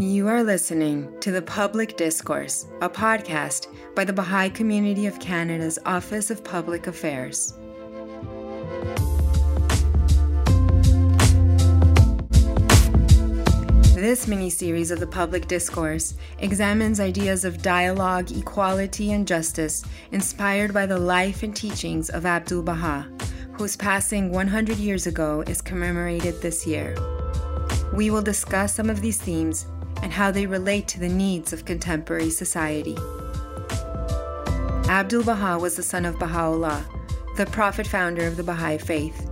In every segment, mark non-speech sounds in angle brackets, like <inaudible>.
You are listening to The Public Discourse, a podcast by the Baha'i Community of Canada's Office of Public Affairs. This mini series of the public discourse examines ideas of dialogue, equality, and justice inspired by the life and teachings of Abdul Baha, whose passing 100 years ago is commemorated this year. We will discuss some of these themes and how they relate to the needs of contemporary society. Abdul Baha was the son of Baha'u'llah, the prophet founder of the Baha'i faith,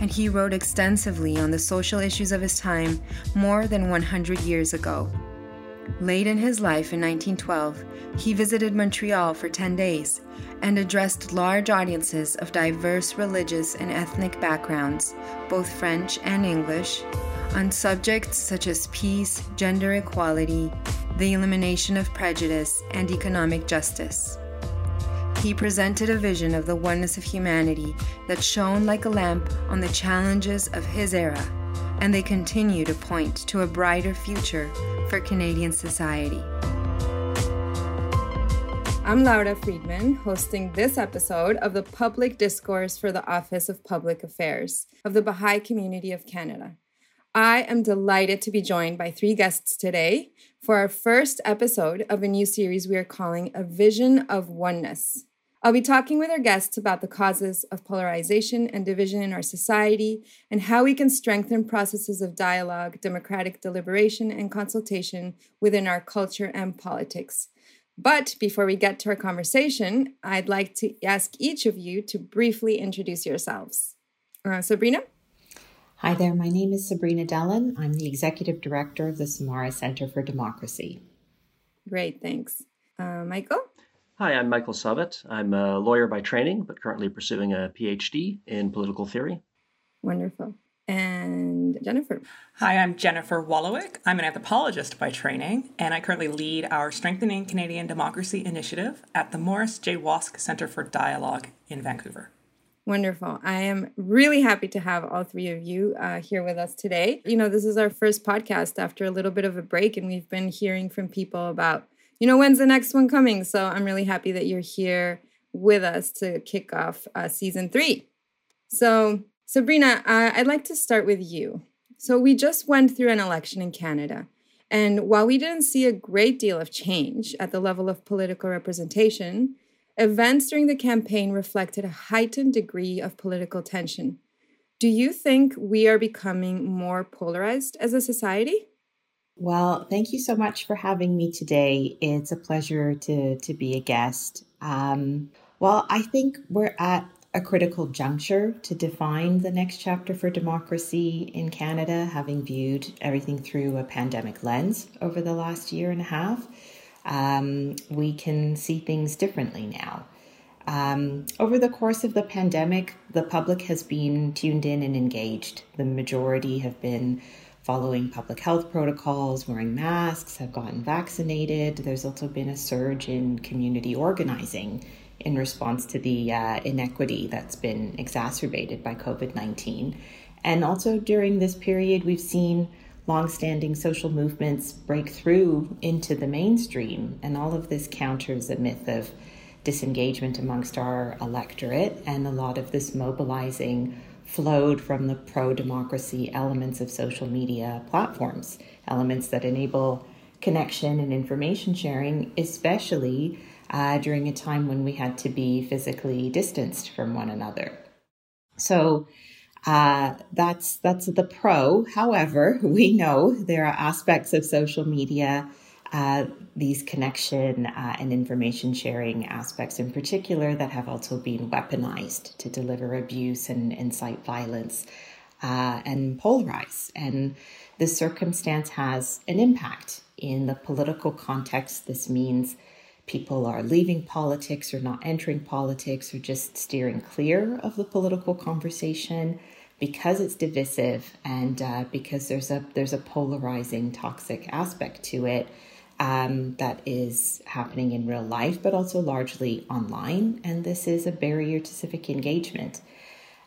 and he wrote extensively on the social issues of his time more than 100 years ago. Late in his life in 1912, he visited Montreal for 10 days and addressed large audiences of diverse religious and ethnic backgrounds, both French and English, on subjects such as peace, gender equality, the elimination of prejudice, and economic justice. He presented a vision of the oneness of humanity that shone like a lamp on the challenges of his era, and they continue to point to a brighter future for Canadian society. I'm Laura Friedman, hosting this episode of the Public Discourse for the Office of Public Affairs of the Baha'i Community of Canada. I am delighted to be joined by three guests today for our first episode of a new series we are calling A Vision of Oneness. I'll be talking with our guests about the causes of polarization and division in our society and how we can strengthen processes of dialogue, democratic deliberation, and consultation within our culture and politics. But before we get to our conversation, I'd like to ask each of you to briefly introduce yourselves. Uh, Sabreena? Hi there, my name is Sabreena Delhon. I'm the Executive Director of the Samara Center for Democracy. Great, thanks. Uh, Michael? Hi, I'm Michael Sabet. I'm a lawyer by training, but currently pursuing a PhD in political theory. Wonderful. And Jennifer? Hi, I'm Jennifer Wolowic. I'm an anthropologist by training, and I currently lead our Strengthening Canadian Democracy initiative at the Morris J. Wosk Center for Dialogue in Vancouver. Wonderful. I am really happy to have all three of you uh, here with us today. You know, this is our first podcast after a little bit of a break, and we've been hearing from people about, you know, when's the next one coming. So I'm really happy that you're here with us to kick off uh, season three. So, Sabreena, uh, I'd like to start with you. So, we just went through an election in Canada. And while we didn't see a great deal of change at the level of political representation, Events during the campaign reflected a heightened degree of political tension. Do you think we are becoming more polarized as a society? Well, thank you so much for having me today. It's a pleasure to, to be a guest. Um, well, I think we're at a critical juncture to define the next chapter for democracy in Canada, having viewed everything through a pandemic lens over the last year and a half um, we can see things differently now. Um, over the course of the pandemic, the public has been tuned in and engaged. The majority have been following public health protocols, wearing masks, have gotten vaccinated. There's also been a surge in community organizing in response to the uh, inequity that's been exacerbated by COVID 19. And also during this period, we've seen longstanding social movements break through into the mainstream. And all of this counters a myth of disengagement amongst our electorate. And a lot of this mobilizing flowed from the pro democracy elements of social media platforms, elements that enable connection and information sharing, especially uh, during a time when we had to be physically distanced from one another. So, uh, that's that's the pro. However, <laughs> we know there are aspects of social media, uh, these connection uh, and information sharing aspects in particular, that have also been weaponized to deliver abuse and incite violence uh, and polarize. And this circumstance has an impact in the political context. This means people are leaving politics or not entering politics or just steering clear of the political conversation because it's divisive and uh, because there's a there's a polarizing toxic aspect to it um, that is happening in real life but also largely online and this is a barrier to civic engagement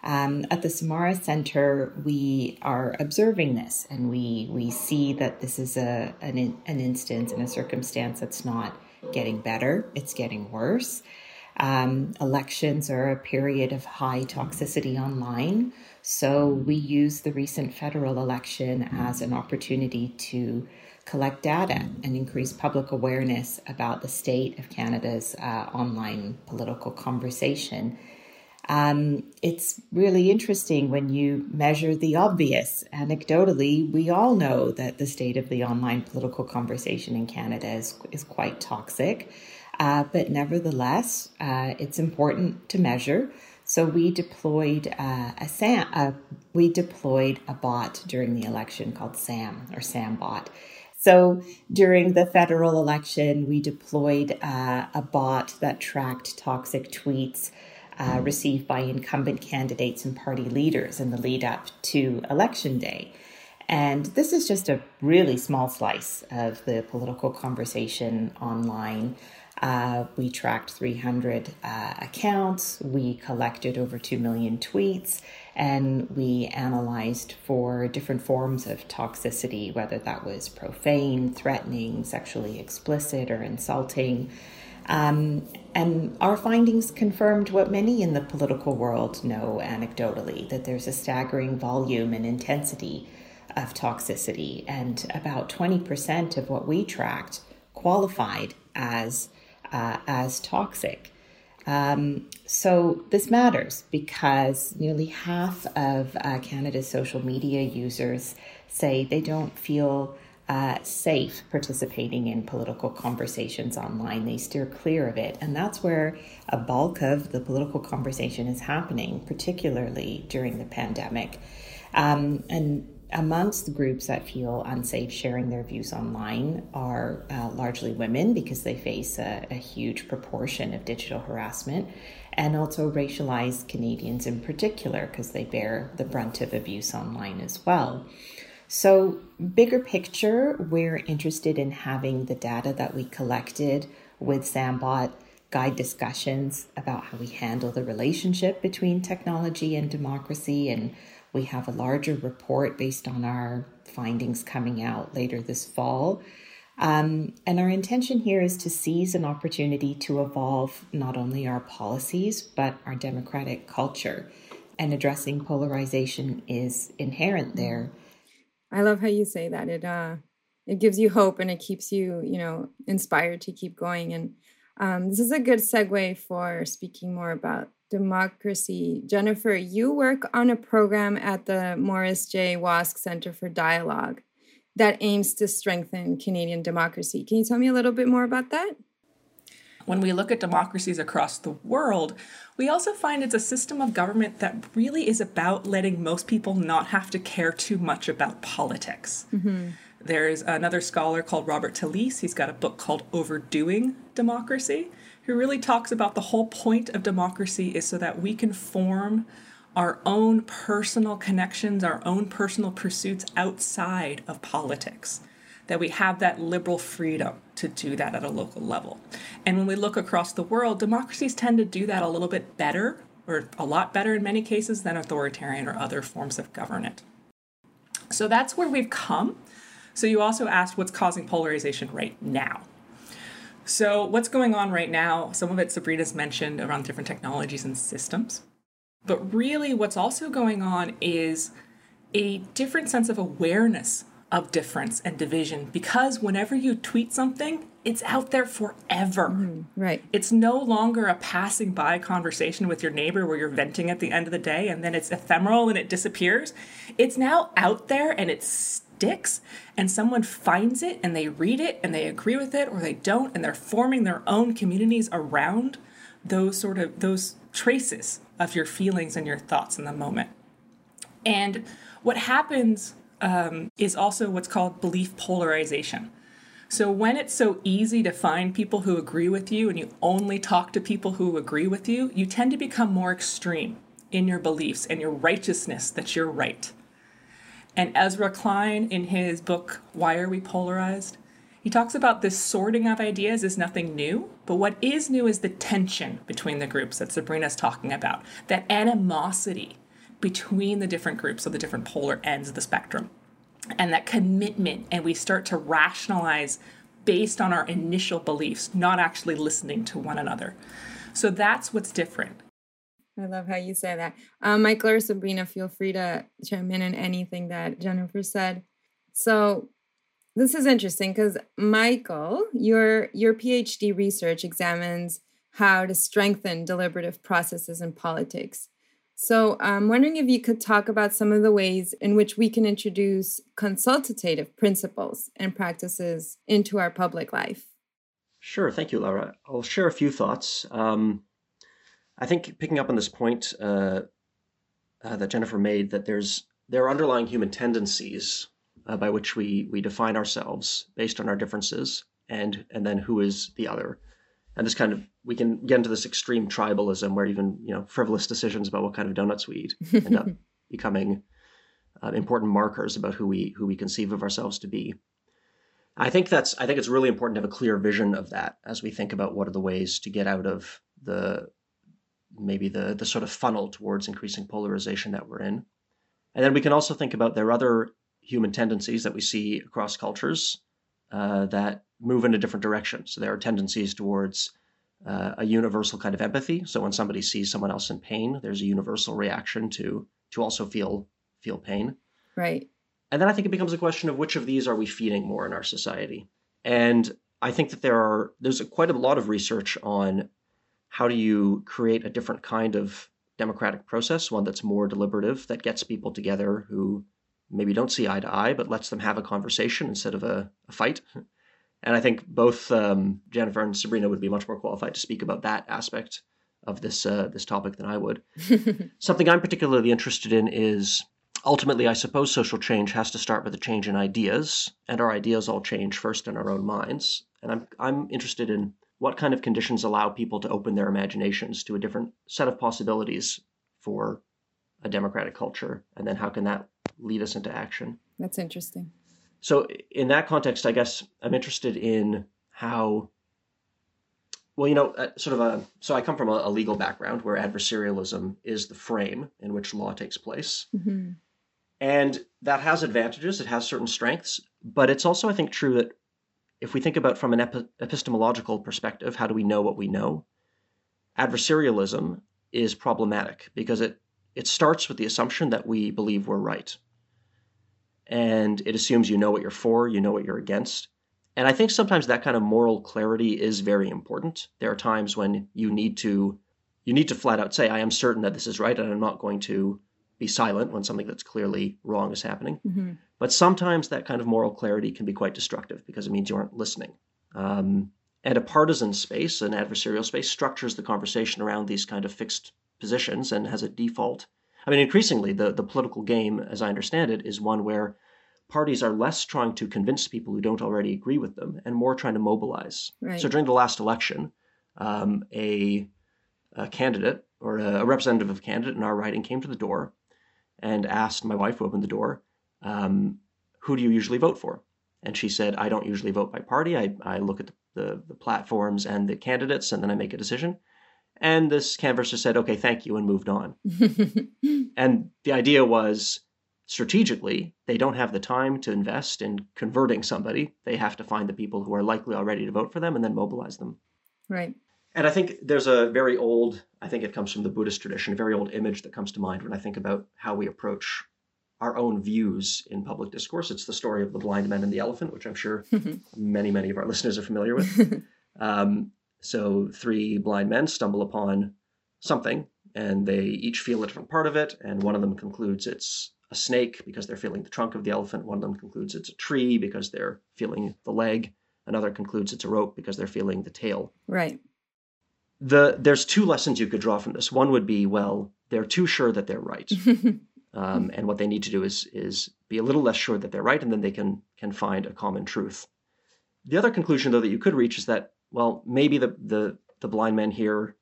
Um, at the Samara Center, we are observing this, and we we see that this is a an, an instance and a circumstance that's not getting better; it's getting worse. Um, elections are a period of high toxicity online, so we use the recent federal election as an opportunity to collect data and increase public awareness about the state of Canada's uh, online political conversation. Um, it's really interesting when you measure the obvious. Anecdotally, we all know that the state of the online political conversation in Canada is, is quite toxic. Uh, but nevertheless, uh, it's important to measure. So we deployed uh, a SAM, uh, we deployed a bot during the election called SAM or SAMbot. So during the federal election, we deployed uh, a bot that tracked toxic tweets uh, received by incumbent candidates and party leaders in the lead up to election day. And this is just a really small slice of the political conversation online. Uh, we tracked 300 uh, accounts, we collected over 2 million tweets, and we analyzed for different forms of toxicity, whether that was profane, threatening, sexually explicit, or insulting. Um, and our findings confirmed what many in the political world know anecdotally that there's a staggering volume and intensity of toxicity, and about 20% of what we tracked qualified as, uh, as toxic. Um, so this matters because nearly half of uh, Canada's social media users say they don't feel uh, safe participating in political conversations online. They steer clear of it. And that's where a bulk of the political conversation is happening, particularly during the pandemic. Um, and amongst the groups that feel unsafe sharing their views online are uh, largely women because they face a, a, huge proportion of digital harassment, and also racialized Canadians in particular because they bear the brunt of abuse online as well. So, bigger picture, we're interested in having the data that we collected with Sambot guide discussions about how we handle the relationship between technology and democracy and we have a larger report based on our findings coming out later this fall. Um, and our intention here is to seize an opportunity to evolve not only our policies, but our democratic culture. And addressing polarization is inherent there. I love how you say that. It uh, it gives you hope and it keeps you, you know, inspired to keep going. And um, this is a good segue for speaking more about democracy. Jennifer, you work on a program at the Morris J. Wosk Center for Dialogue that aims to strengthen Canadian democracy. Can you tell me a little bit more about that? When we look at democracies across the world, we also find it's a system of government that really is about letting most people not have to care too much about politics. Mm-hmm. There's another scholar called Robert Talisse. He's got a book called Overdoing Democracy who really talks about the whole point of democracy is so that we can form our own personal connections, our own personal pursuits outside of politics. That we have that liberal freedom to do that at a local level. And when we look across the world, democracies tend to do that a little bit better, or a lot better in many cases, than authoritarian or other forms of government. So that's where we've come. So you also asked what's causing polarization right now. So, what's going on right now? Some of it Sabreena's mentioned around different technologies and systems. But really, what's also going on is a different sense of awareness of difference and division because whenever you tweet something, it's out there forever. Mm, right. It's no longer a passing by conversation with your neighbor where you're venting at the end of the day and then it's ephemeral and it disappears. It's now out there and it's sticks and someone finds it and they read it and they agree with it or they don't and they're forming their own communities around those sort of those traces of your feelings and your thoughts in the moment. And what happens um, is also what's called belief polarization. So when it's so easy to find people who agree with you and you only talk to people who agree with you you tend to become more extreme in your beliefs and your righteousness that you're right and Ezra Klein, in his book, Why Are We Polarized? He talks about this sorting of ideas is nothing new, but what is new is the tension between the groups that Sabreena's talking about, that animosity between the different groups of the different polar ends of the spectrum. And that commitment, and we start to rationalize based on our initial beliefs, not actually listening to one another. So that's what's different. I love how you say that. Um, Michael or Sabreena, feel free to chime in on anything that Jennifer said. So this is interesting because Michael, your your PhD research examines how to strengthen deliberative processes in politics. So I'm wondering if you could talk about some of the ways in which we can introduce consultative principles and practices into our public life. Sure, thank you, Laura. I'll share a few thoughts. Um, I think picking up on this point uh, uh, that Jennifer made, that there's there are underlying human tendencies uh, by which we we define ourselves based on our differences, and and then who is the other and this kind of we can get into this extreme tribalism where even you know frivolous decisions about what kind of donuts we eat <laughs> end up becoming uh, important markers about who we who we conceive of ourselves to be. I think that's I think it's really important to have a clear vision of that as we think about what are the ways to get out of the maybe the the sort of funnel towards increasing polarization that we're in. And then we can also think about there are other human tendencies that we see across cultures uh, that move in a different direction. So there are tendencies towards uh, a universal kind of empathy. So when somebody sees someone else in pain, there's a universal reaction to to also feel feel pain. Right. And then I think it becomes a question of which of these are we feeding more in our society. And I think that there are there's a, quite a lot of research on how do you create a different kind of democratic process, one that's more deliberative, that gets people together who maybe don't see eye to eye, but lets them have a conversation instead of a, a fight. And I think both um, Jennifer and Sabreena would be much more qualified to speak about that aspect of this uh, this topic than I would. <laughs> Something I'm particularly interested in is ultimately, I suppose, social change has to start with a change in ideas, and our ideas all change first in our own minds. And I'm I'm interested in what kind of conditions allow people to open their imaginations to a different set of possibilities for a democratic culture, and then how can that lead us into action? That's interesting. So, in that context, I guess I'm interested in how, well, you know, uh, sort of a, so I come from a, a, legal background where adversarialism is the frame in which law takes place. Mm-hmm. And that has advantages, it has certain strengths, but it's also, I think, true that if we think about from an epi- epistemological perspective, how do we know what we know? Adversarialism is problematic because it, it starts with the assumption that we believe we're right and it assumes you know what you're for, you know what you're against. And I think sometimes that kind of moral clarity is very important. There are times when you need to you need to flat out say I am certain that this is right and I'm not going to be silent when something that's clearly wrong is happening. Mm-hmm. But sometimes that kind of moral clarity can be quite destructive because it means you aren't listening. Um, and a partisan space, an adversarial space, structures the conversation around these kind of fixed positions and has a default I mean, increasingly, the, the political game, as I understand it, is one where parties are less trying to convince people who don't already agree with them and more trying to mobilize. Right. So during the last election, um, a, a, candidate or a, a, representative of a candidate in our riding came to the door and asked my wife, who opened the door, um, who do you usually vote for? And she said, I don't usually vote by party. I, I look at the, the, the platforms and the candidates and then I make a decision. And this canvasser said, okay, thank you, and moved on. <laughs> and the idea was strategically, they don't have the time to invest in converting somebody. They have to find the people who are likely already to vote for them and then mobilize them. Right. And I think there's a very old, I think it comes from the Buddhist tradition, a very old image that comes to mind when I think about how we approach our own views in public discourse. It's the story of the blind man and the elephant, which I'm sure <laughs> many, many of our listeners are familiar with. <laughs> Um, so three blind men stumble upon something, and they each feel a different part of it, and one of them concludes it's a snake because they're feeling the trunk of the elephant. One of them concludes it's a tree because they're feeling the leg. Another concludes it's a rope because they're feeling the tail. Right. The there's two lessons you could draw from this. One would be well, they're too sure that they're right, <laughs> um, and what they need to do is is be a little less sure that they're right, and then they can can find a common truth. The other conclusion, though, that you could reach is that well, maybe the, the, the blind men here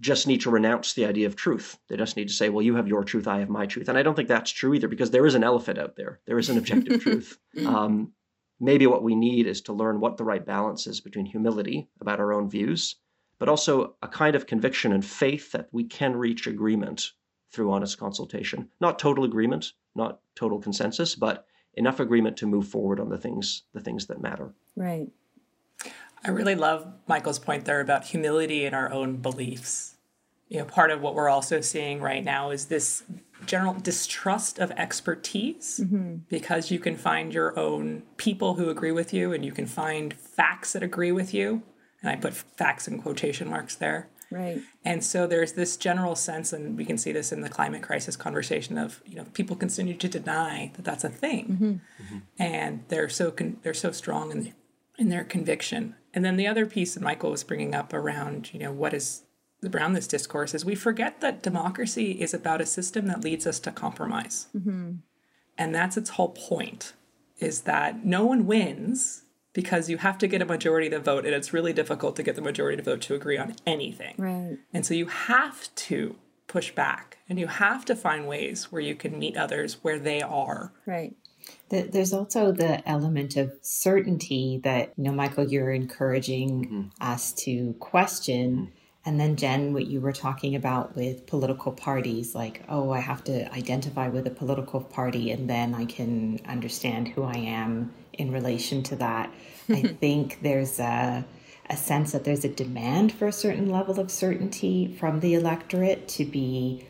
just need to renounce the idea of truth. They just need to say, well, you have your truth, I have my truth. And I don't think that's true either because there is an elephant out there. There is an objective <laughs> truth. Um, maybe what we need is to learn what the right balance is between humility about our own views, but also a kind of conviction and faith that we can reach agreement through honest consultation. Not total agreement, not total consensus, but enough agreement to move forward on the things the things that matter. Right. I really love Michael's point there about humility in our own beliefs. You know, part of what we're also seeing right now is this general distrust of expertise mm-hmm. because you can find your own people who agree with you and you can find facts that agree with you. And I put facts in quotation marks there. Right. And so there's this general sense, and we can see this in the climate crisis conversation of you know people continue to deny that that's a thing, mm-hmm. Mm-hmm. and they're so con- they're so strong in in their conviction. And then the other piece that Michael was bringing up around you know what is around this discourse is we forget that democracy is about a system that leads us to compromise, mm-hmm. and that's its whole point. Is that no one wins because you have to get a majority to vote and it's really difficult to get the majority to vote to agree on anything. Right. And so you have to push back and you have to find ways where you can meet others where they are. Right. There's also the element of certainty that, you know, Michael, you're encouraging mm-hmm. us to question. Mm-hmm. And then, Jen, what you were talking about with political parties, like, oh, I have to identify with a political party and then I can understand who I am in relation to that. I <laughs> think there's a, a sense that there's a demand for a certain level of certainty from the electorate to be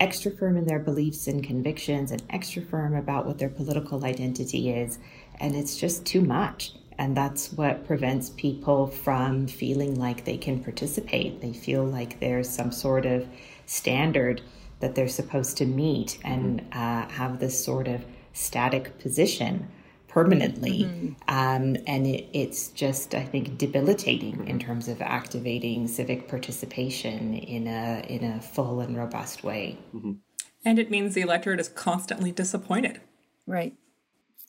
extra firm in their beliefs and convictions and extra firm about what their political identity is. And it's just too much. And that's what prevents people from feeling like they can participate. They feel like there's some sort of standard that they're supposed to meet and uh, have this sort of static position permanently. Mm-hmm. Um, and it, it's just, I think, debilitating in terms of activating civic participation in a, in a full and robust way. Mm-hmm. And it means the electorate is constantly disappointed. Right.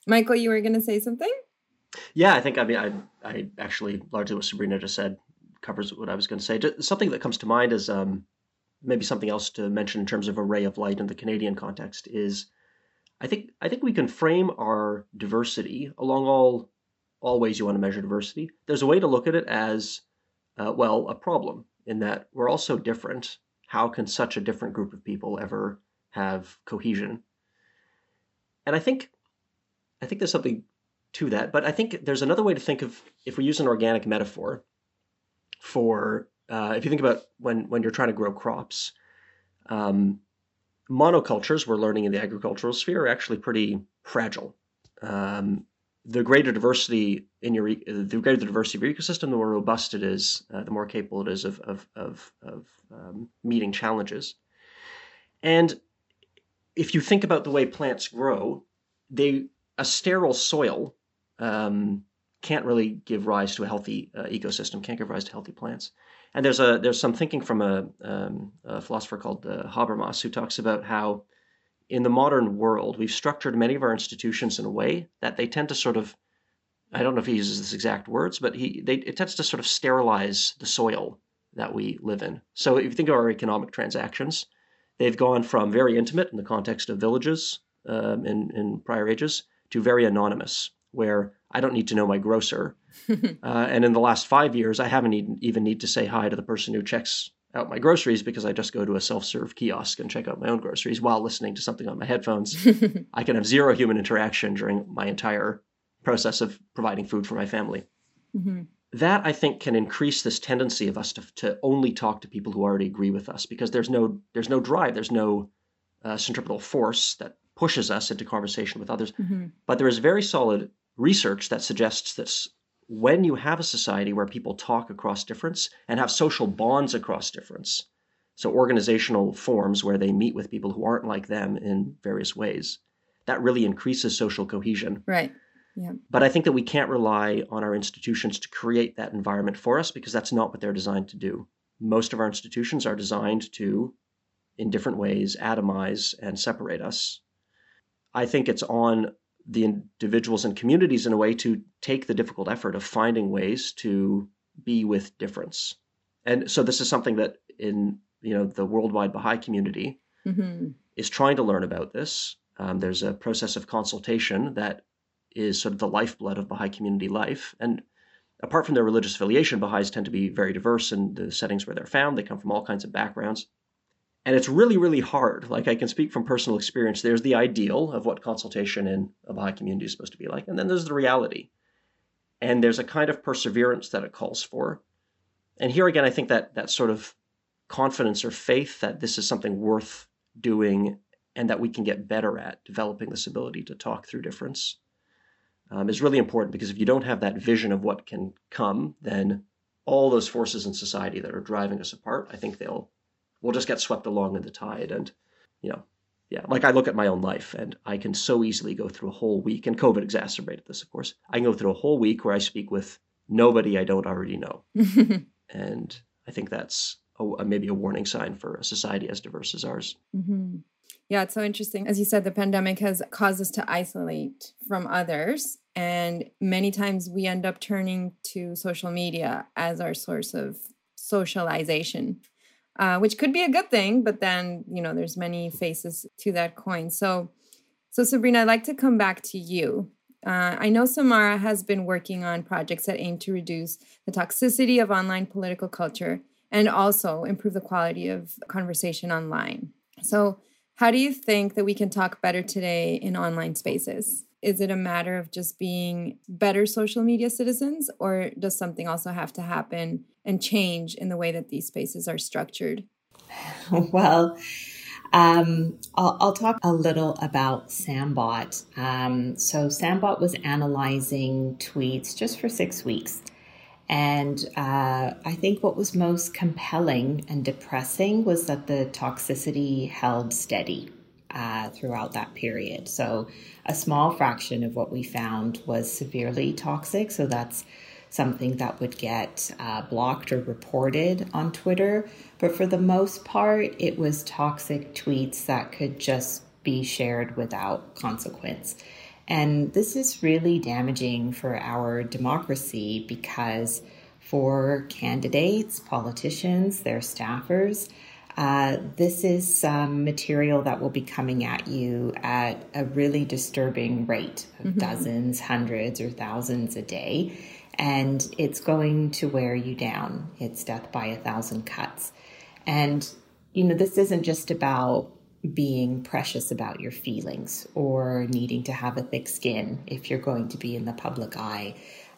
Michael, you were going to say something? Yeah, I think, I mean, I, I actually, largely what Sabreena just said covers what I was going to say. Just something that comes to mind is um, maybe something else to mention in terms of a ray of light in the Canadian context is I think I think we can frame our diversity along all all ways you want to measure diversity. There's a way to look at it as uh, well a problem in that we're all so different. How can such a different group of people ever have cohesion? And I think I think there's something to that, but I think there's another way to think of if we use an organic metaphor for uh, if you think about when when you're trying to grow crops. Um, monocultures we're learning in the agricultural sphere are actually pretty fragile. Um, the greater diversity in your the greater the diversity of your ecosystem, the more robust it is, uh, the more capable it is of of of, of um, meeting challenges. And if you think about the way plants grow, they a sterile soil um, can't really give rise to a healthy uh, ecosystem, can't give rise to healthy plants. And there's a there's some thinking from a, um, a philosopher called uh, Habermas who talks about how in the modern world we've structured many of our institutions in a way that they tend to sort of I don't know if he uses this exact words, but he they, it tends to sort of sterilize the soil that we live in. So if you think of our economic transactions, they've gone from very intimate in the context of villages um, in, in prior ages to very anonymous, where I don't need to know my grocer <laughs> uh, and in the last five years, I haven't even need to say hi to the person who checks out my groceries because I just go to a self-serve kiosk and check out my own groceries while listening to something on my headphones. <laughs> I can have zero human interaction during my entire process of providing food for my family. Mm-hmm. That I think can increase this tendency of us to, to only talk to people who already agree with us because there's no there's no drive, there's no uh, centripetal force that pushes us into conversation with others. Mm-hmm. But there is very solid research that suggests that when you have a society where people talk across difference and have social bonds across difference, so organizational forms where they meet with people who aren't like them in various ways, that really increases social cohesion. Right. Yeah. But I think that we can't rely on our institutions to create that environment for us because that's not what they're designed to do. Most of our institutions are designed to, in different ways, atomize and separate us. I think it's on the individuals and communities in a way to take the difficult effort of finding ways to be with difference. And so this is something that in you know the worldwide Baha'i community mm-hmm. is trying to learn about this. Um, there's a process of consultation that is sort of the lifeblood of Baha'i community life. And apart from their religious affiliation, Baha'is tend to be very diverse in the settings where they're found. They come from all kinds of backgrounds. And it's really, really hard. Like I can speak from personal experience. There's the ideal of what consultation in a Baha'i community is supposed to be like, and then there's the reality. And there's a kind of perseverance that it calls for. And here again, I think that that sort of confidence or faith that this is something worth doing and that we can get better at developing this ability to talk through difference um, is really important because if you don't have that vision of what can come, then all those forces in society that are driving us apart, I think they'll we'll just get swept along in the tide. And you know, yeah, like I look at my own life, and I can so easily go through a whole week, and COVID exacerbated this, of course. I can go through a whole week where I speak with nobody I don't already know, <laughs> and I think that's a, maybe a warning sign for a society as diverse as ours. Mm-hmm. Yeah, it's so interesting. As you said, the pandemic has caused us to isolate from others. And many times we end up turning to social media as our source of socialization, uh, which could be a good thing. But then, you know, there's many faces to that coin. So, so Sabreena, I'd like to come back to you. Uh, I know Samara has been working on projects that aim to reduce the toxicity of online political culture and also improve the quality of conversation online. So, how do you think that we can talk better today in online spaces? Is it a matter of just being better social media citizens, or does something also have to happen and change in the way that these spaces are structured? <laughs> Well, um, I'll, I'll, talk a little about Sambot. Um, so, Sambot was analyzing tweets just for six weeks. And uh, I think what was most compelling and depressing was that the toxicity held steady uh, throughout that period. So, a small fraction of what we found was severely toxic. So, that's something that would get uh, blocked or reported on Twitter. But for the most part, it was toxic tweets that could just be shared without consequence. And this is really damaging for our democracy because for candidates, politicians, their staffers, uh, this is some material that will be coming at you at a really disturbing rate of mm-hmm. dozens, hundreds, or thousands a day. And it's going to wear you down. It's death by a thousand cuts. And, you know, this isn't just about being precious about your feelings or needing to have a thick skin if you're going to be in the public eye.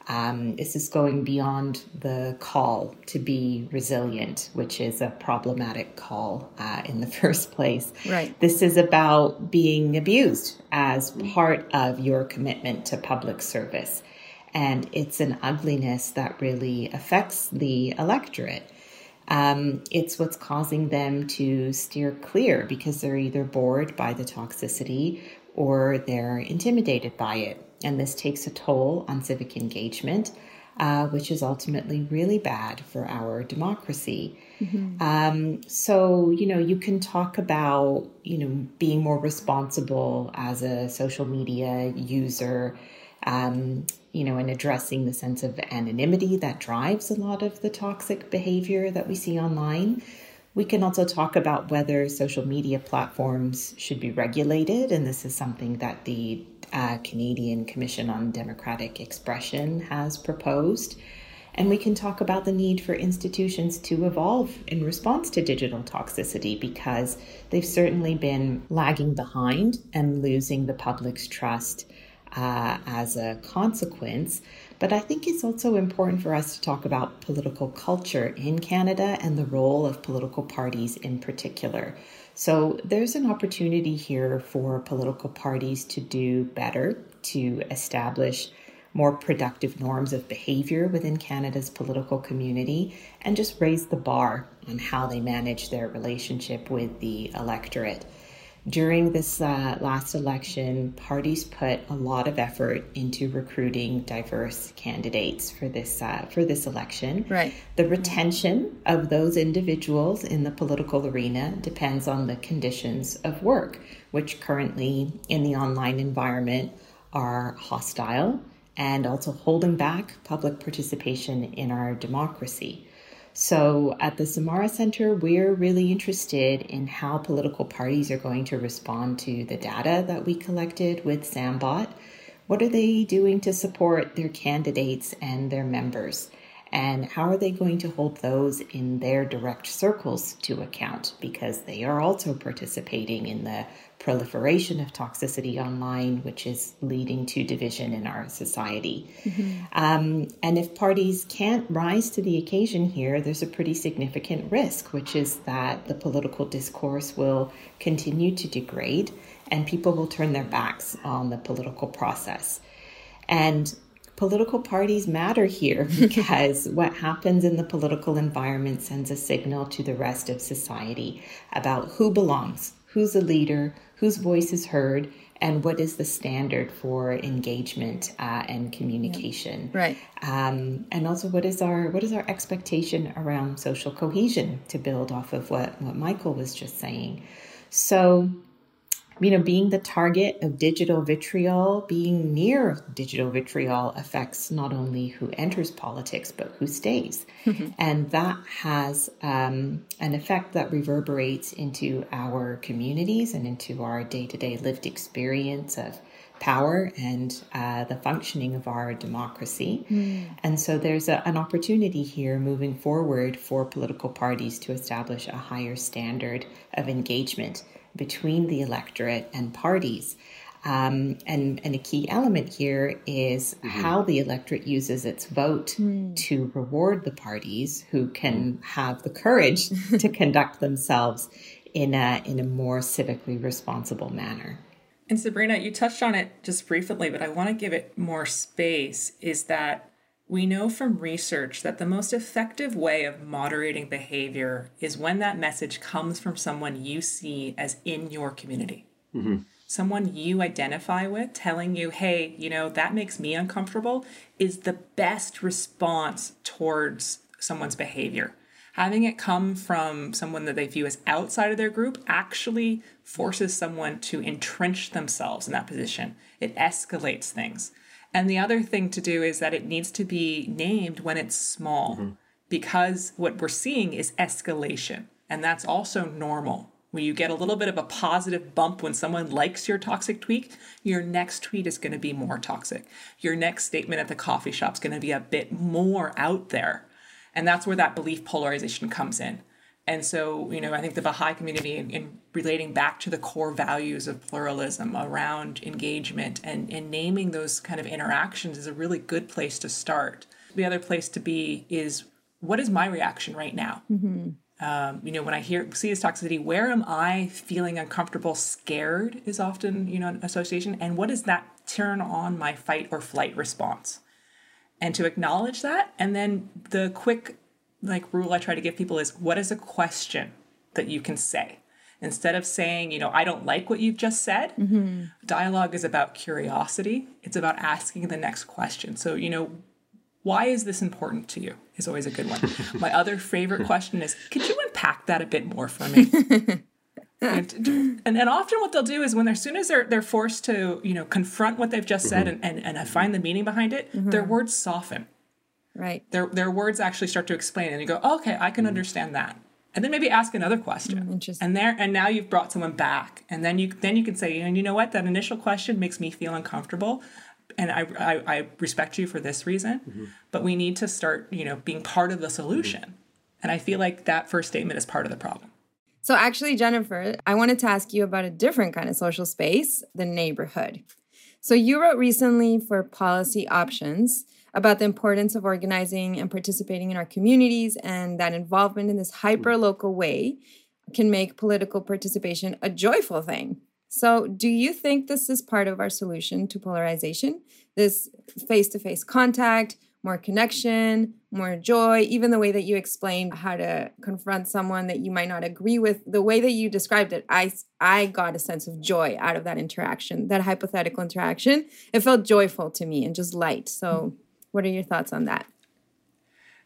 Um, this is going beyond the call to be resilient, which is a problematic call uh, in the <laughs> first place. Right. This is about being abused as part of your commitment to public service. And it's an ugliness that really affects the electorate. Um, it's what's causing them to steer clear because they're either bored by the toxicity or they're intimidated by it. And this takes a toll on civic engagement, uh, which is ultimately really bad for our democracy. Mm-hmm. Um, so, you know, you can talk about, you know, being more responsible as a social media user. Um, you know, in addressing the sense of anonymity that drives a lot of the toxic behavior that we see online. We can also talk about whether social media platforms should be regulated, and this is something that the uh, Canadian Commission on Democratic Expression has proposed. And we can talk about the need for institutions to evolve in response to digital toxicity because they've certainly been lagging behind and losing the public's trust uh, as a consequence. But I think it's also important for us to talk about political culture in Canada and the role of political parties in particular. So there's an opportunity here for political parties to do better, to establish more productive norms of behavior within Canada's political community, and just raise the bar on how they manage their relationship with the electorate during this uh, last election, parties put a lot of effort into recruiting diverse candidates for this uh, for this election. Right. The retention of those individuals in the political arena depends on the conditions of work, which currently in the online environment are hostile and also holding back public participation in our democracy. So at the Samara Center, we're really interested in how political parties are going to respond to the data that we collected with Sambot. What are they doing to support their candidates and their members? And how are they going to hold those in their direct circles to account? Because they are also participating in the proliferation of toxicity online, which is leading to division in our society. Mm-hmm. Um, and if parties can't rise to the occasion here, there's a pretty significant risk, which is that the political discourse will continue to degrade and people will turn their backs on the political process. And political parties matter here <laughs> because what happens in the political environment sends a signal to the rest of society about who belongs, who's a leader, whose voice is heard, and what is the standard for engagement uh, and communication. Yeah. right. Um, and also what is our what is our expectation around social cohesion to build off of what what michael was just saying? So you know, being the target of digital vitriol, being near digital vitriol affects not only who enters politics, but who stays. Mm-hmm. And that has um, an effect that reverberates into our communities and into our day to day lived experience of power and uh, the functioning of our democracy. Mm. And so there's a, an opportunity here moving forward for political parties to establish a higher standard of engagement between the electorate and parties. Um, and, and a key element here is mm-hmm. how the electorate uses its vote mm. to reward the parties who can mm. have the courage <laughs> to conduct themselves in a, in a more civically responsible manner. And Sabreena, you touched on it just briefly, but I want to give it more space. Is that we know from research that the most effective way of moderating behavior is when that message comes from someone you see as in your community. Mm-hmm. Someone you identify with telling you, hey, you know, that makes me uncomfortable is the best response towards someone's behavior. Having it come from someone that they view as outside of their group actually forces someone to entrench themselves in that position. It escalates things. And the other thing to do is that it needs to be named when it's small mm-hmm. because what we're seeing is escalation. And that's also normal. When you get a little bit of a positive bump when someone likes your toxic tweet, your next tweet is going to be more toxic. Your next statement at the coffee shop is going to be a bit more out there. And that's where that belief polarization comes in. And so, you know, I think the Baha'i community, in, in, relating back to the core values of pluralism around engagement and, and naming those kind of interactions is a really good place to start. The other place to be is what is my reaction right now? Mm-hmm. Um, you know, when I hear see this toxicity, where am I feeling uncomfortable, scared is often, you know, an association. And what does that turn on my fight or flight response? And to acknowledge that, and then the quick like rule I try to give people is what is a question that you can say? Instead of saying, you know, I don't like what you've just said, mm-hmm. dialogue is about curiosity. It's about asking the next question. So, you know, why is this important to you? Is always a good one. <laughs> My other favorite question is, could you unpack that a bit more for me? <laughs> and, and, and often what they'll do is when they're, as soon as they're they're forced to you know confront what they've just said mm-hmm. and, and, and find the meaning behind it, mm-hmm. their words soften Right. Their their words actually start to explain, and you go, oh, okay, I can mm. understand that. And then maybe ask another question. Mm, interesting. And there, and now you've brought someone back, and then you then you can say, and you know what, that initial question makes me feel uncomfortable, and I I, I respect you for this reason, mm-hmm. but we need to start, you know, being part of the solution. Mm-hmm. And I feel like that first statement is part of the problem. So actually, Jennifer, I wanted to ask you about a different kind of social space, the neighborhood. So you wrote recently for Policy Options about the importance of organizing and participating in our communities and that involvement in this hyper local way can make political participation a joyful thing. So, do you think this is part of our solution to polarization? This face to face contact, more connection, more joy, even the way that you explained how to confront someone that you might not agree with, the way that you described it, I, I got a sense of joy out of that interaction, that hypothetical interaction. It felt joyful to me and just light. So, mm. What are your thoughts on that?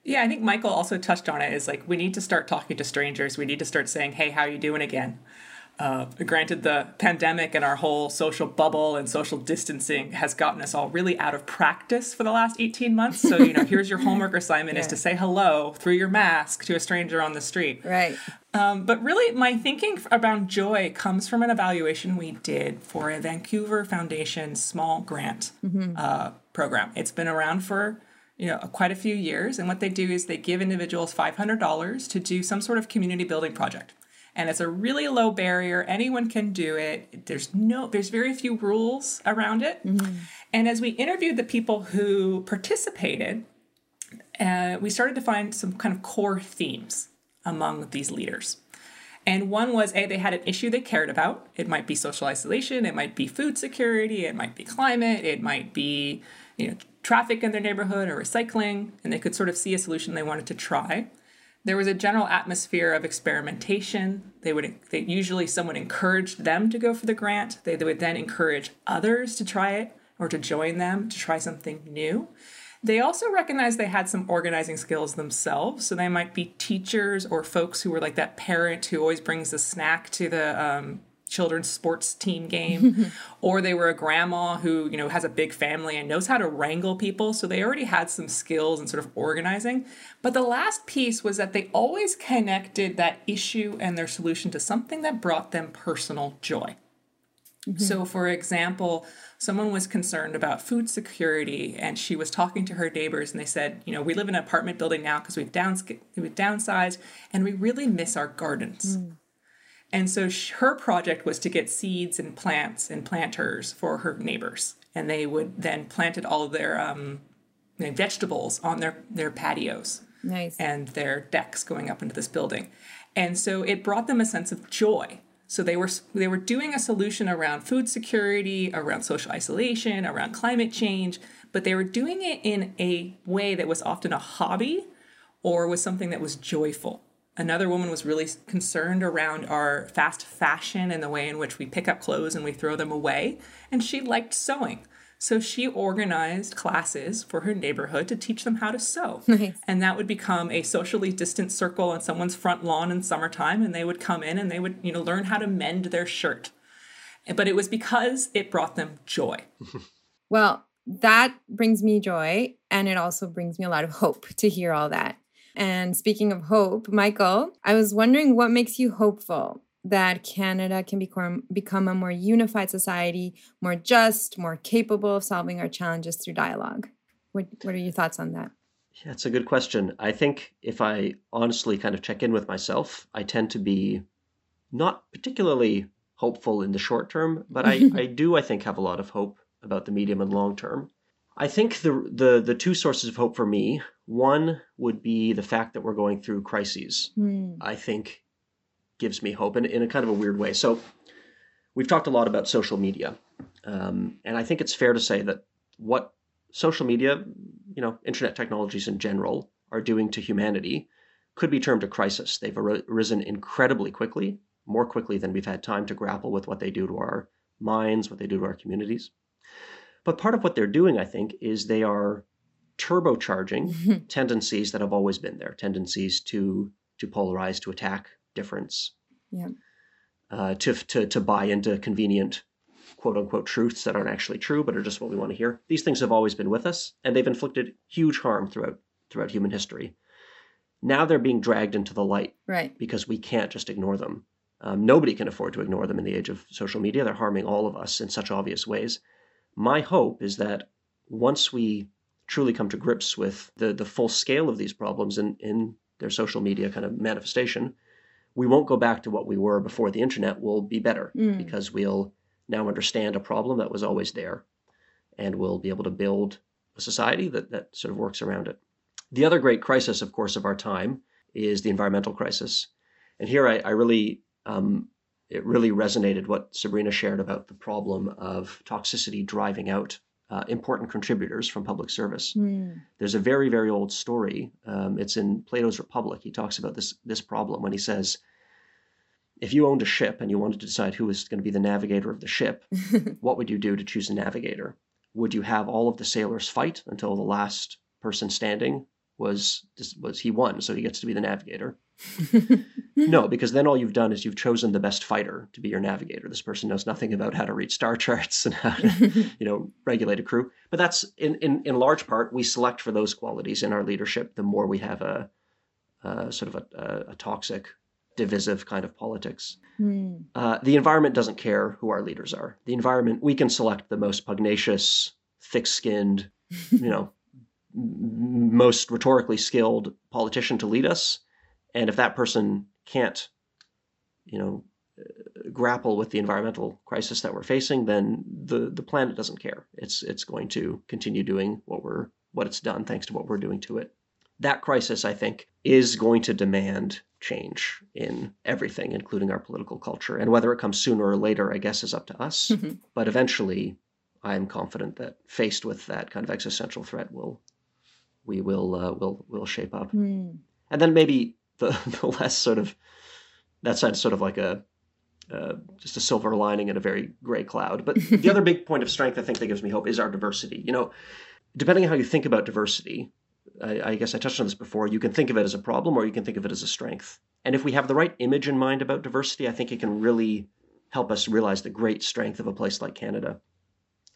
Yeah, I think Michael also touched on it. Is like we need to start talking to strangers. We need to start saying, "Hey, how you doing?" Again. Uh, granted, the pandemic and our whole social bubble and social distancing has gotten us all really out of practice for the last 18 months. So, you know, here's your <laughs> homework assignment yeah. is to say hello through your mask to a stranger on the street. Right. Um, but really, my thinking around joy comes from an evaluation we did for a Vancouver Foundation small grant mm-hmm. uh, program. It's been around for you know, quite a few years. And what they do is they give individuals $500 to do some sort of community building project. And it's a really low barrier. Anyone can do it. There's no, there's very few rules around it. Mm-hmm. And as we interviewed the people who participated, uh, we started to find some kind of core themes among these leaders. And one was A, they had an issue they cared about. It might be social isolation, it might be food security, it might be climate, it might be you know, traffic in their neighborhood or recycling, and they could sort of see a solution they wanted to try. There was a general atmosphere of experimentation. They would they, usually someone encouraged them to go for the grant. They, they would then encourage others to try it or to join them to try something new. They also recognized they had some organizing skills themselves. So they might be teachers or folks who were like that parent who always brings a snack to the um, children's sports team game <laughs> or they were a grandma who you know has a big family and knows how to wrangle people so they already had some skills and sort of organizing but the last piece was that they always connected that issue and their solution to something that brought them personal joy mm-hmm. so for example someone was concerned about food security and she was talking to her neighbors and they said you know we live in an apartment building now because we've, downs- we've downsized and we really miss our gardens mm and so her project was to get seeds and plants and planters for her neighbors. And they would then planted all of their um, vegetables on their, their patios. Nice. And their decks going up into this building. And so it brought them a sense of joy. So they were they were doing a solution around food security, around social isolation, around climate change, but they were doing it in a way that was often a hobby or was something that was joyful. Another woman was really concerned around our fast fashion and the way in which we pick up clothes and we throw them away. And she liked sewing. So she organized classes for her neighborhood to teach them how to sew. <laughs> Nice. And that would become a socially distant circle on someone's front lawn in summertime. And they would come in and they would, you know, learn how to mend their shirt. But it was because it brought them joy. <laughs> well, that brings me joy. And it also brings me a lot of hope to hear all that. And speaking of hope, Michael, I was wondering what makes you hopeful that Canada can become become a more unified society, more just, more capable of solving our challenges through dialogue. What what are your thoughts on that? Yeah, it's a good question. I think if I honestly kind of check in with myself, I tend to be not particularly hopeful in the short term, but I, <laughs> I do, I think, have a lot of hope about the medium and long term. I think the, the the two sources of hope for me, one would be the fact that we're going through crises. Mm. I think gives me hope in, in a kind of a weird way. So we've talked a lot about social media, um, and I think it's fair to say that what social media, you know, internet technologies in general, are doing to humanity could be termed a crisis. They've arisen incredibly quickly, more quickly than we've had time to grapple with what they do to our minds, what they do to our communities. But part of what they're doing, I think, is they are turbocharging <laughs> tendencies that have always been there, tendencies to to polarize, to attack difference, yeah. uh, to, to to buy into convenient quote unquote truths that aren't actually true, but are just what we want to hear. These things have always been with us, and they've inflicted huge harm throughout throughout human history. Now they're being dragged into the light, right? Because we can't just ignore them. Um, nobody can afford to ignore them in the age of social media. They're harming all of us in such obvious ways my hope is that once we truly come to grips with the, the full scale of these problems in, in their social media kind of manifestation, we won't go back to what we were before the internet. We'll be better mm. because we'll now understand a problem that was always there and we'll be able to build a society that, that sort of works around it. The other great crisis, of course, of our time is the environmental crisis. And here I, I really um, it really resonated what Sabreena shared about the problem of toxicity driving out uh, important contributors from public service. Mm. There's a very, very old story. Um, it's in Plato's Republic. He talks about this this problem when he says, if you owned a ship and you wanted to decide who was going to be the navigator of the ship, <laughs> what would you do to choose a navigator? Would you have all of the sailors fight until the last person standing was was he won, so he gets to be the navigator? <laughs> no, because then all you've done is you've chosen the best fighter to be your navigator. This person knows nothing about how to read star charts and how to, <laughs> you know, regulate a crew. But that's in, in, in large part, we select for those qualities in our leadership. The more we have a, a sort of a, a, toxic, divisive kind of politics. Mm. Uh, the environment doesn't care who our leaders are. The environment, we can select the most pugnacious, thick skinned, you know, most rhetorically skilled politician to lead us. And if that person can't, you know, grapple with the environmental crisis that we're facing, then the the planet doesn't care. It's it's going to continue doing what we're what it's done thanks to what we're doing to it. That crisis, I think, is going to demand change in everything, including our political culture. And whether it comes sooner or later, I guess, is up to us. Mm-hmm. But eventually, I'm confident that faced with that kind of existential threat, we'll we will uh, will will shape up. Mm. And then maybe the, <laughs> the less sort of that's sort of like a uh, just a silver lining in a very gray cloud. But the other <laughs> big point of strength I think that gives me hope is our diversity. You know, depending on how you think about diversity, I, I, guess I touched on this before, you can think of it as a problem or you can think of it as a strength. And if we have the right image in mind about diversity, I think it can really help us realize the great strength of a place like Canada.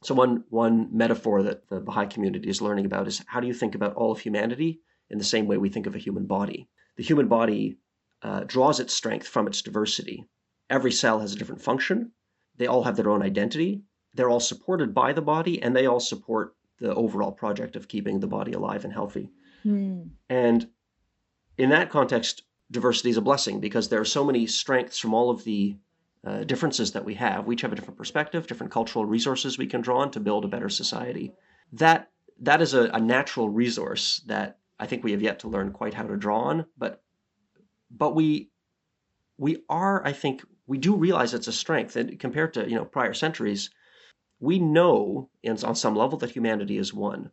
So one one metaphor that the Baha'i community is learning about is how do you think about all of humanity in the same way we think of a human body? The human body uh, draws its strength from its diversity. Every cell has a different function. They all have their own identity. They're all supported by the body, and they all support the overall project of keeping the body alive and healthy. Mm. And in that context, diversity is a blessing because there are so many strengths from all of the uh, differences that we have. We each have a different perspective, different cultural resources we can draw on to build a better society. That that is a, a natural resource that I think we have yet to learn quite how to draw on, but but we we are, I think, we do realize it's a strength. And compared to you know prior centuries, we know in, on some level that humanity is one.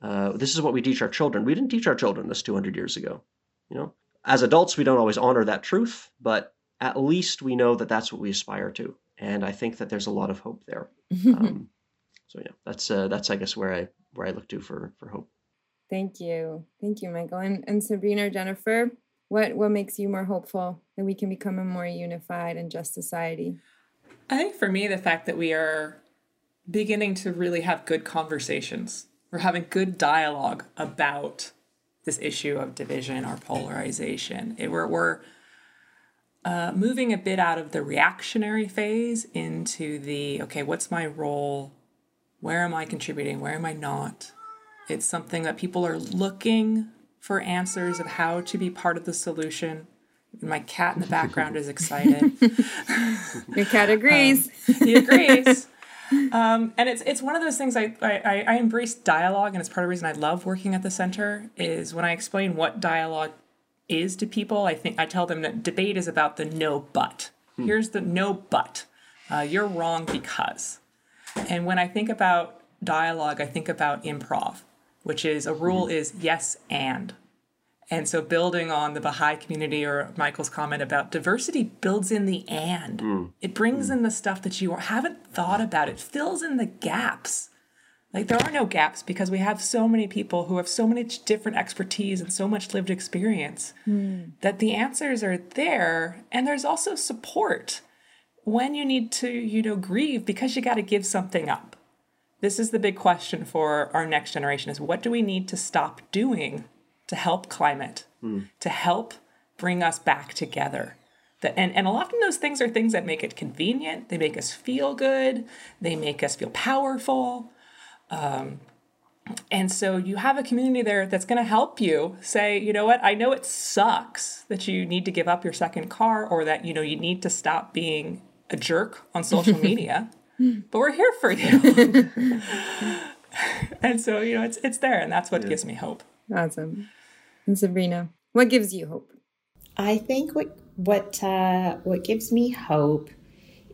Uh, this is what we teach our children. We didn't teach our children this 200 years ago. You know, as adults, we don't always honor that truth, but at least we know that that's what we aspire to. And I think that there's a lot of hope there. <laughs> um, so yeah, that's uh, that's I guess where I where I look to for for hope. Thank you, thank you, Michael, and and Sabreena or Jennifer. What what makes you more hopeful that we can become a more unified and just society? I think for me, the fact that we are beginning to really have good conversations. We're having good dialogue about this issue of division or polarization. It, we're we're uh, moving a bit out of the reactionary phase into the okay, what's my role? Where am I contributing? Where am I not? It's something that people are looking for answers of how to be part of the solution. My cat in the background is excited. <laughs> Your cat agrees. Um, he agrees. Um, and it's it's one of those things I, I I embrace dialogue, and it's part of the reason I love working at the center. Is when I explain what dialogue is to people, I think I tell them that debate is about the no but. Hmm. Here's the no but. Uh, you're wrong because. And when I think about dialogue, I think about improv which is a rule mm-hmm. is yes and. And so, building on the Baha'i community or Michael's comment about diversity builds in the and. Mm. It brings mm. in the stuff that you haven't thought about. It fills in the gaps. Like, there are no gaps because we have so many people who have so many different expertise and so much lived experience mm. that the answers are there. And there's also support when you need to, you know, grieve because you got to give something up this is the big question for our next generation is what do we need to stop doing to help climate mm. to help bring us back together that and, and a lot of those things are things that make it convenient they make us feel good they make us feel powerful um, and so you have a community there that's going to help you say you know what i know it sucks that you need to give up your second car or that you know you need to stop being a jerk on social <laughs> media but we're here for you. <laughs> and so, you know, it's it's there and that's what yeah. gives me hope. Awesome. And Sabreena, what gives you hope? I think what what uh, what gives me hope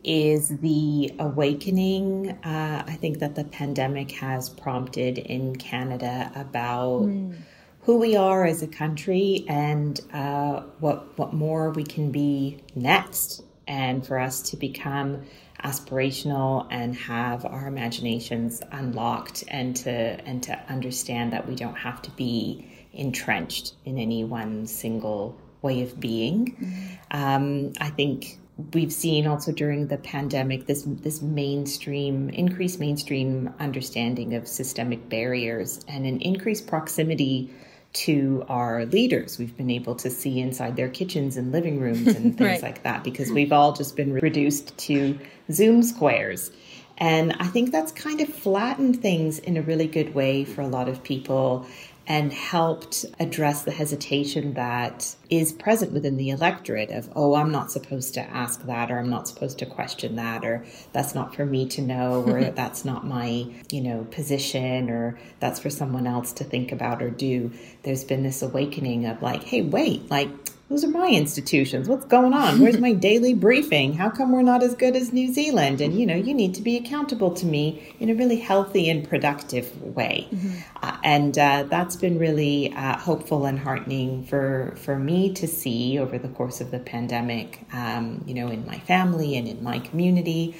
is the awakening uh, I think that the pandemic has prompted in Canada about mm. who we are as a country and uh, what what more we can be next, and for us to become aspirational and have our imaginations unlocked and to and to understand that we don't have to be entrenched in any one single way of being. Mm-hmm. Um, I think we've seen also during the pandemic this this mainstream increased mainstream understanding of systemic barriers and an increased proximity to our leaders. We've been able to see inside their kitchens and living rooms and <laughs> things right. like that because we've all just been reduced to Zoom squares. And I think that's kind of flattened things in a really good way for a lot of people and helped address the hesitation that is present within the electorate of, oh, I'm not supposed to ask that, or I'm not supposed to question that, or that's not for me to know, or hmm. <laughs> that's not my, you know, position, or that's for someone else to think about or do. There's been this awakening of like, hey, wait, like, those are my institutions. What's going on? Where's my <laughs> daily briefing? How come we're not as good as New Zealand? And you know, you need to be accountable to me in a really healthy and productive way. Mm-hmm. Uh, and uh, that's been really uh, hopeful and heartening for for me to see over the course of the pandemic. Um, you know, in my family and in my community,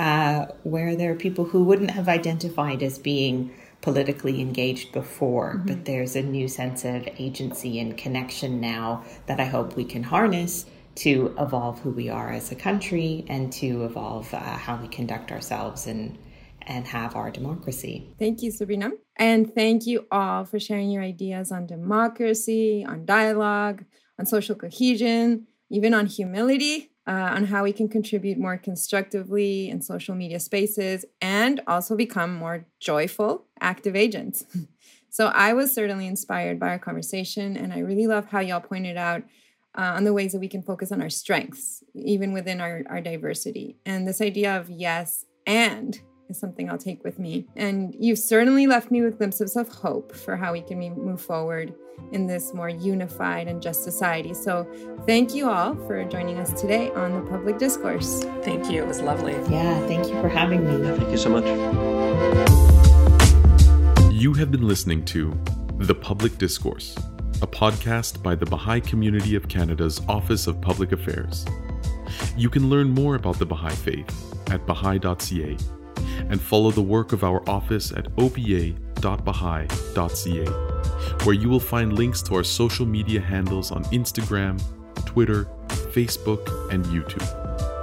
uh, where there are people who wouldn't have identified as being politically engaged before, mm-hmm. but there's a new sense of agency and connection now that I hope we can harness to evolve who we are as a country and to evolve uh, how we conduct ourselves and and have our democracy. Thank you, Sabreena. And thank you all for sharing your ideas on democracy, on dialogue, on social cohesion, even on humility uh, on how we can contribute more constructively in social media spaces and also become more joyful, active agents. <laughs> so I was certainly inspired by our conversation, and I really love how y'all pointed out uh, on the ways that we can focus on our strengths, even within our, our diversity. And this idea of yes and is something I'll take with me. And you've certainly left me with glimpses of hope for how we can move forward in this more unified and just society. So, thank you all for joining us today on the public discourse. Thank you. It was lovely. Yeah, thank you for having me. Thank you so much. You have been listening to The Public Discourse, a podcast by the Baha'i Community of Canada's Office of Public Affairs. You can learn more about the Baha'i Faith at baha'i.ca and follow the work of our office at opa.baha'i.ca, where you will find links to our social media handles on Instagram, Twitter, Facebook, and YouTube.